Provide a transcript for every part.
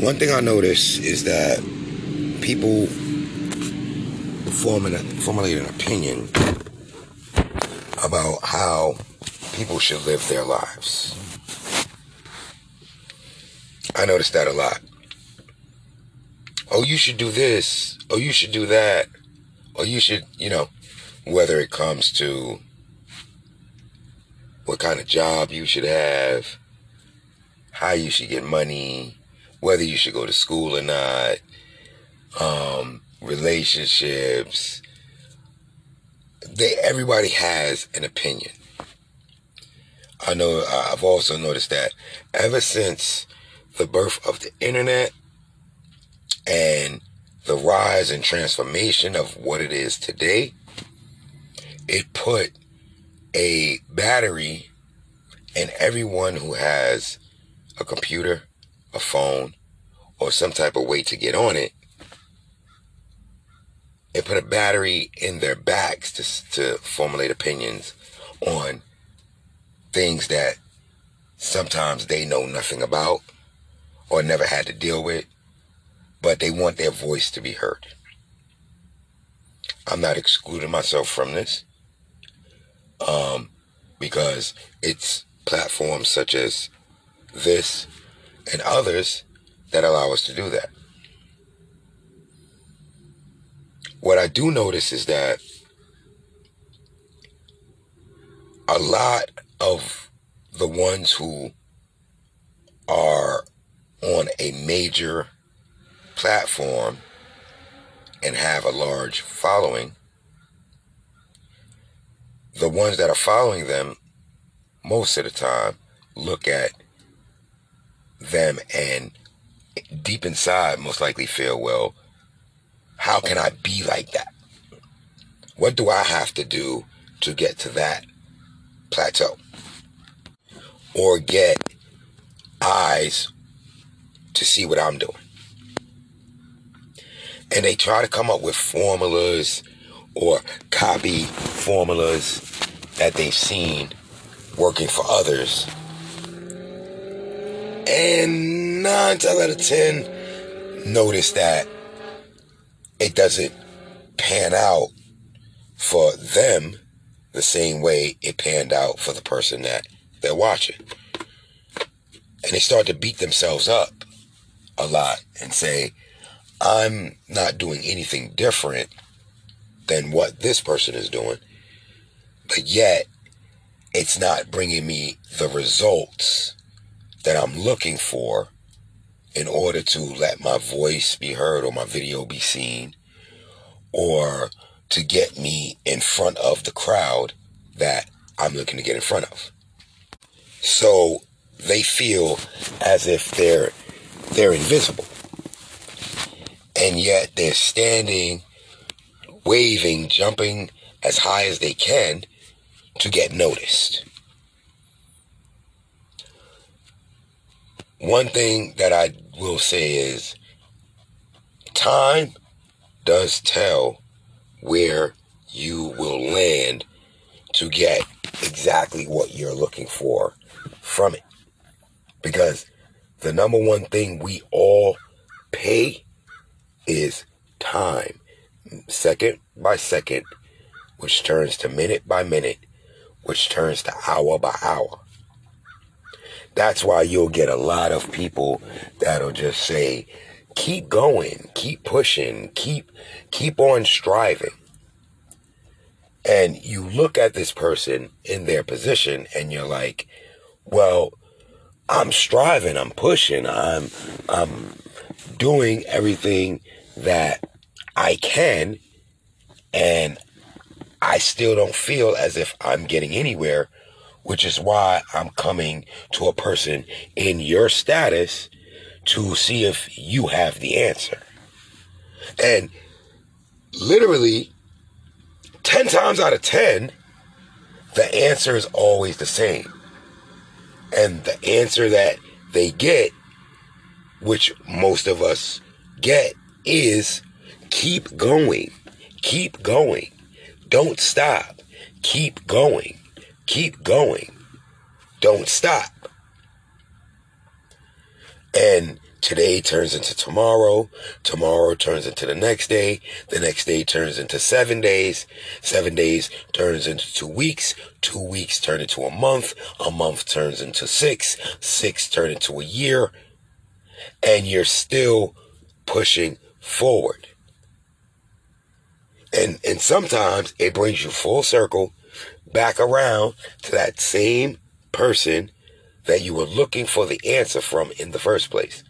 one thing I notice is that people forming formulate an opinion about how people should live their lives. I notice that a lot. Oh, you should do this. Oh, you should do that. Or you should, you know, whether it comes to what kind of job you should have, how you should get money, whether you should go to school or not, um, relationships. They everybody has an opinion. I know I've also noticed that ever since the birth of the internet and the rise and transformation of what it is today, it put a battery in everyone who has a computer, a phone, or some type of way to get on it. and put a battery in their backs to, to formulate opinions on things that sometimes they know nothing about or never had to deal with, but they want their voice to be heard. I'm not excluding myself from this um, because it's platforms such as this and others that allow us to do that. What I do notice is that a lot of the ones who are on a major platform and have a large following, the ones that are following them most of the time look at them and deep inside most likely feel, well, how can I be like that? What do I have to do to get to that plateau? Or get eyes to see what I'm doing. And they try to come up with formulas or copy formulas that they've seen working for others. And nine times out of ten, notice that it doesn't pan out for them the same way it panned out for the person that they're watching. And they start to beat themselves up a lot and say, I'm not doing anything different than what this person is doing. But yet, it's not bringing me the results that I'm looking for in order to let my voice be heard or my video be seen or to get me in front of the crowd that I'm looking to get in front of. So they feel as if they're they're invisible. And yet they're standing, waving, jumping as high as they can to get noticed. One thing that I will say is time does tell where you will land to get exactly what you're looking for from it. Because the number one thing we all pay is time, second by second, which turns to minute by minute, which turns to hour by hour. That's why you'll get a lot of people that'll just say, keep going, keep pushing, keep, keep on striving. And you look at this person in their position and you're like, well, I'm striving, I'm pushing, I'm I'm doing everything that I can and I still don't feel as if I'm getting anywhere, which is why I'm coming to a person in your status to see if you have the answer. And literally 10 times out of 10, the answer is always the same. And the answer that they get, which most of us get, is keep going. Keep going. Don't stop. Keep going. Keep going. Don't stop. And Today turns into tomorrow. Tomorrow turns into the next day. The next day turns into seven days. Seven days turns into two weeks. Two weeks turn into a month. A month turns into six. Six turn into a year. And you're still pushing forward. And, and sometimes it brings you full circle back around to that same person that you were looking for the answer from in the first place.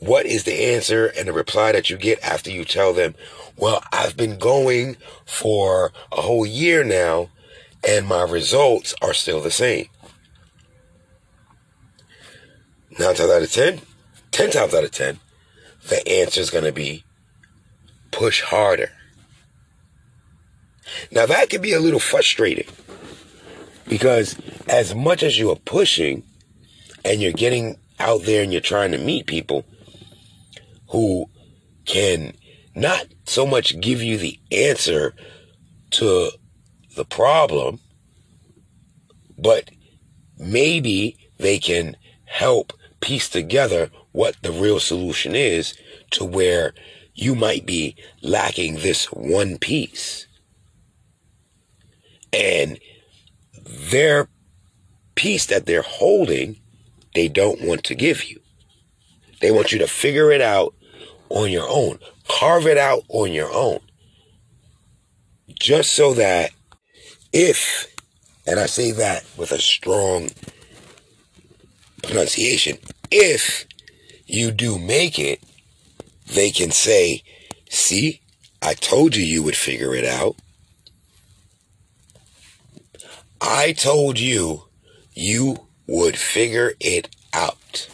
What is the answer and the reply that you get after you tell them, well, I've been going for a whole year now and my results are still the same. Nine times out of ten, ten times out of ten, the answer is going to be push harder. Now that can be a little frustrating because as much as you are pushing and you're getting out there and you're trying to meet people who can not so much give you the answer to the problem, but maybe they can help piece together what the real solution is to where you might be lacking this one piece. And their piece that they're holding, they don't want to give you. They want you to figure it out on your own, carve it out on your own. Just so that if, and I say that with a strong pronunciation, if you do make it, they can say, see, I told you you would figure it out. I told you you would figure it out.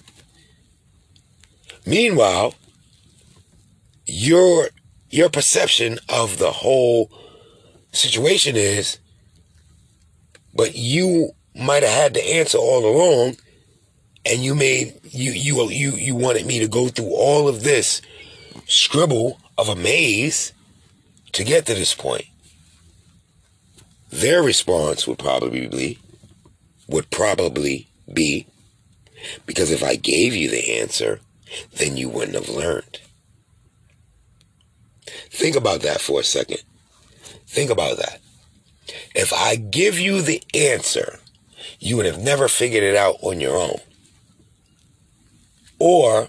Meanwhile, your your perception of the whole situation is but you might have had the answer all along and you made you you you you wanted me to go through all of this scribble of a maze to get to this point their response would probably be, would probably be, because if I gave you the answer, then you wouldn't have learned. Think about that for a second. Think about that. If I give you the answer, you would have never figured it out on your own. Or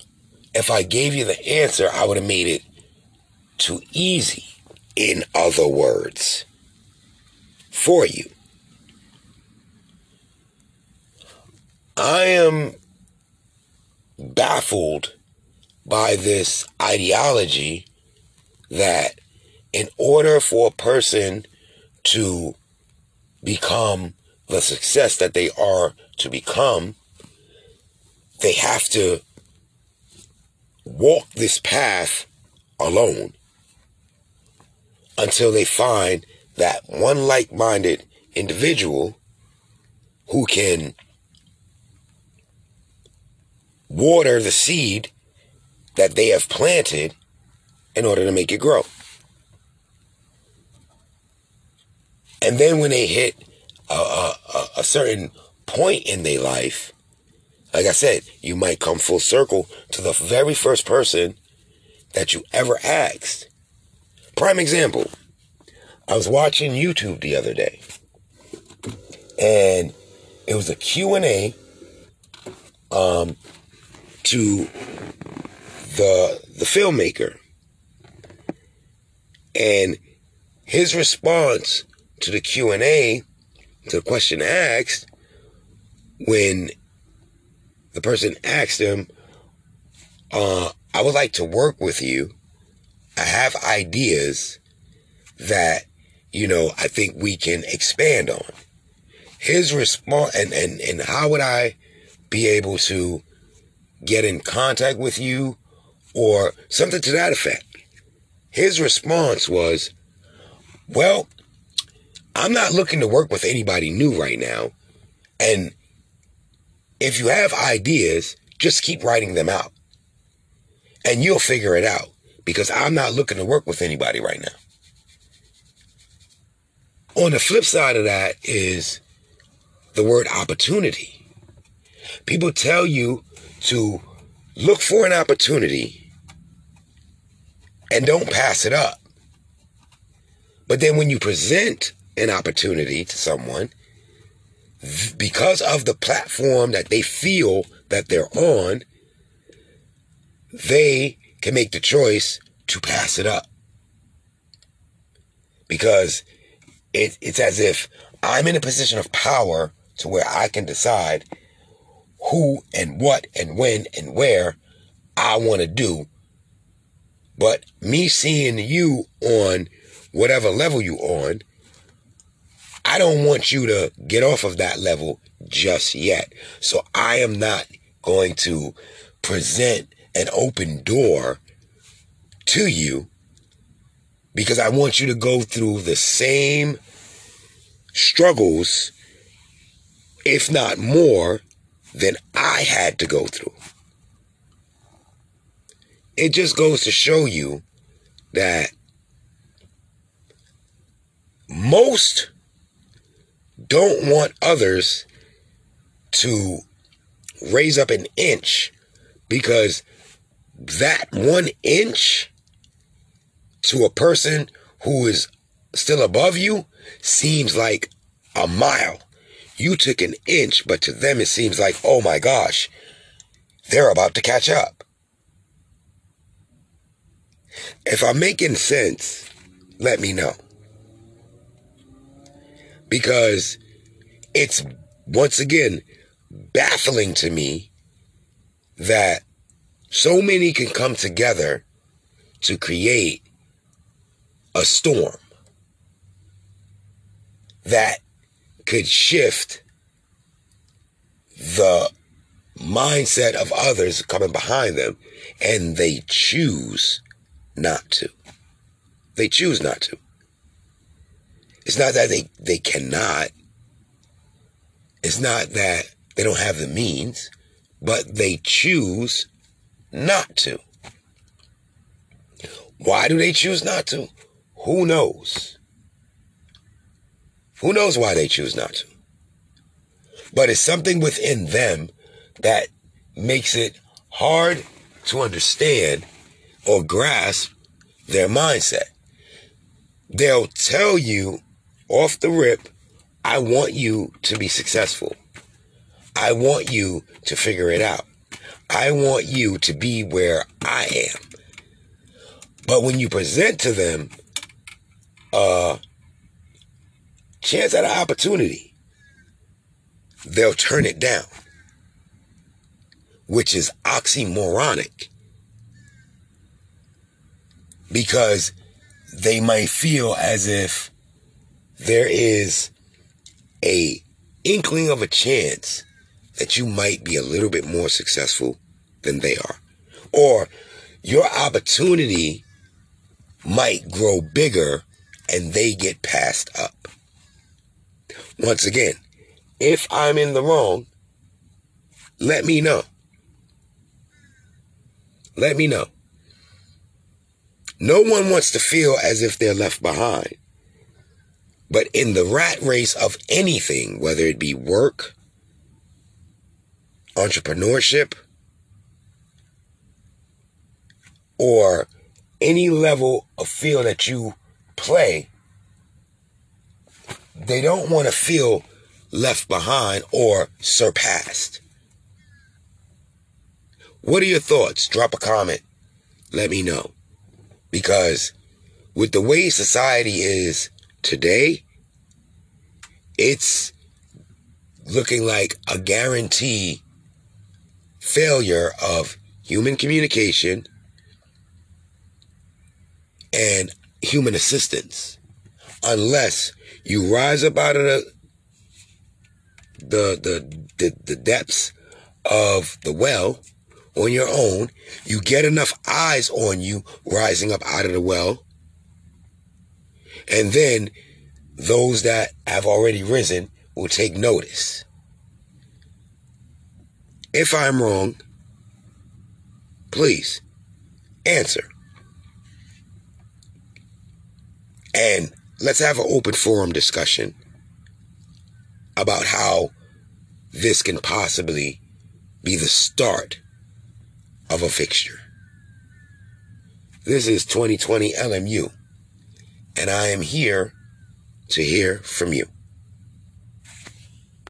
if I gave you the answer, I would have made it too easy. In other words, for you. I am baffled by this ideology that in order for a person to become the success that they are to become, they have to walk this path alone until they find that one like minded individual who can water the seed that they have planted in order to make it grow. And then when they hit a, a, a, certain point in their life, like I said, you might come full circle to the very first person that you ever asked. Prime example I was watching YouTube the other day, and it was a Q&A um, to the the filmmaker, and his response to the Q&A, to the question asked, when the person asked him, uh, I would like to work with you. I have ideas that you know, I think we can expand on. His response, and, and, and how would I be able to get in contact with you or something to that effect? His response was, well, I'm not looking to work with anybody new right now. And if you have ideas, just keep writing them out. And you'll figure it out because I'm not looking to work with anybody right now. On the flip side of that is the word opportunity. People tell you to look for an opportunity and don't pass it up. But then when you present an opportunity to someone, because of the platform that they feel that they're on, they can make the choice to pass it up. Because it, it's as if I'm in a position of power to where I can decide who and what and when and where I want to do. But me seeing you on whatever level you on, I don't want you to get off of that level just yet. So I am not going to present an open door to you because I want you to go through the same struggles, if not more, than I had to go through. It just goes to show you that most don't want others to raise up an inch because that one inch to a person who is still above you seems like a mile. You took an inch, but to them it seems like, oh my gosh, they're about to catch up. If I'm making sense, let me know. Because it's once again baffling to me that so many can come together to create a storm that could shift the mindset of others coming behind them and they choose not to. They choose not to. It's not that they, they cannot. It's not that they don't have the means, but they choose not to. Why do they choose not to? Who knows? Who knows why they choose not to? But it's something within them that makes it hard to understand or grasp their mindset. They'll tell you off the rip, I want you to be successful. I want you to figure it out. I want you to be where I am. But when you present to them a chance at an opportunity, they'll turn it down, which is oxymoronic because they might feel as if there is a inkling of a chance that you might be a little bit more successful than they are. Or your opportunity might grow bigger and they get passed up. Once again, if I'm in the wrong, let me know. Let me know. No one wants to feel as if they're left behind. But in the rat race of anything, whether it be work, entrepreneurship, or any level of field that you play, they don't want to feel left behind or surpassed. What are your thoughts? Drop a comment. Let me know. Because with the way society is today, it's looking like a guarantee failure of human communication and human assistance unless you rise up out of the the the the, the depths of the well on your own you get enough eyes on you rising up out of the well and then those that have already risen will take notice if I'm wrong, please answer. And let's have an open forum discussion about how this can possibly be the start of a fixture. This is 2020 LMU, and I am here to hear from you.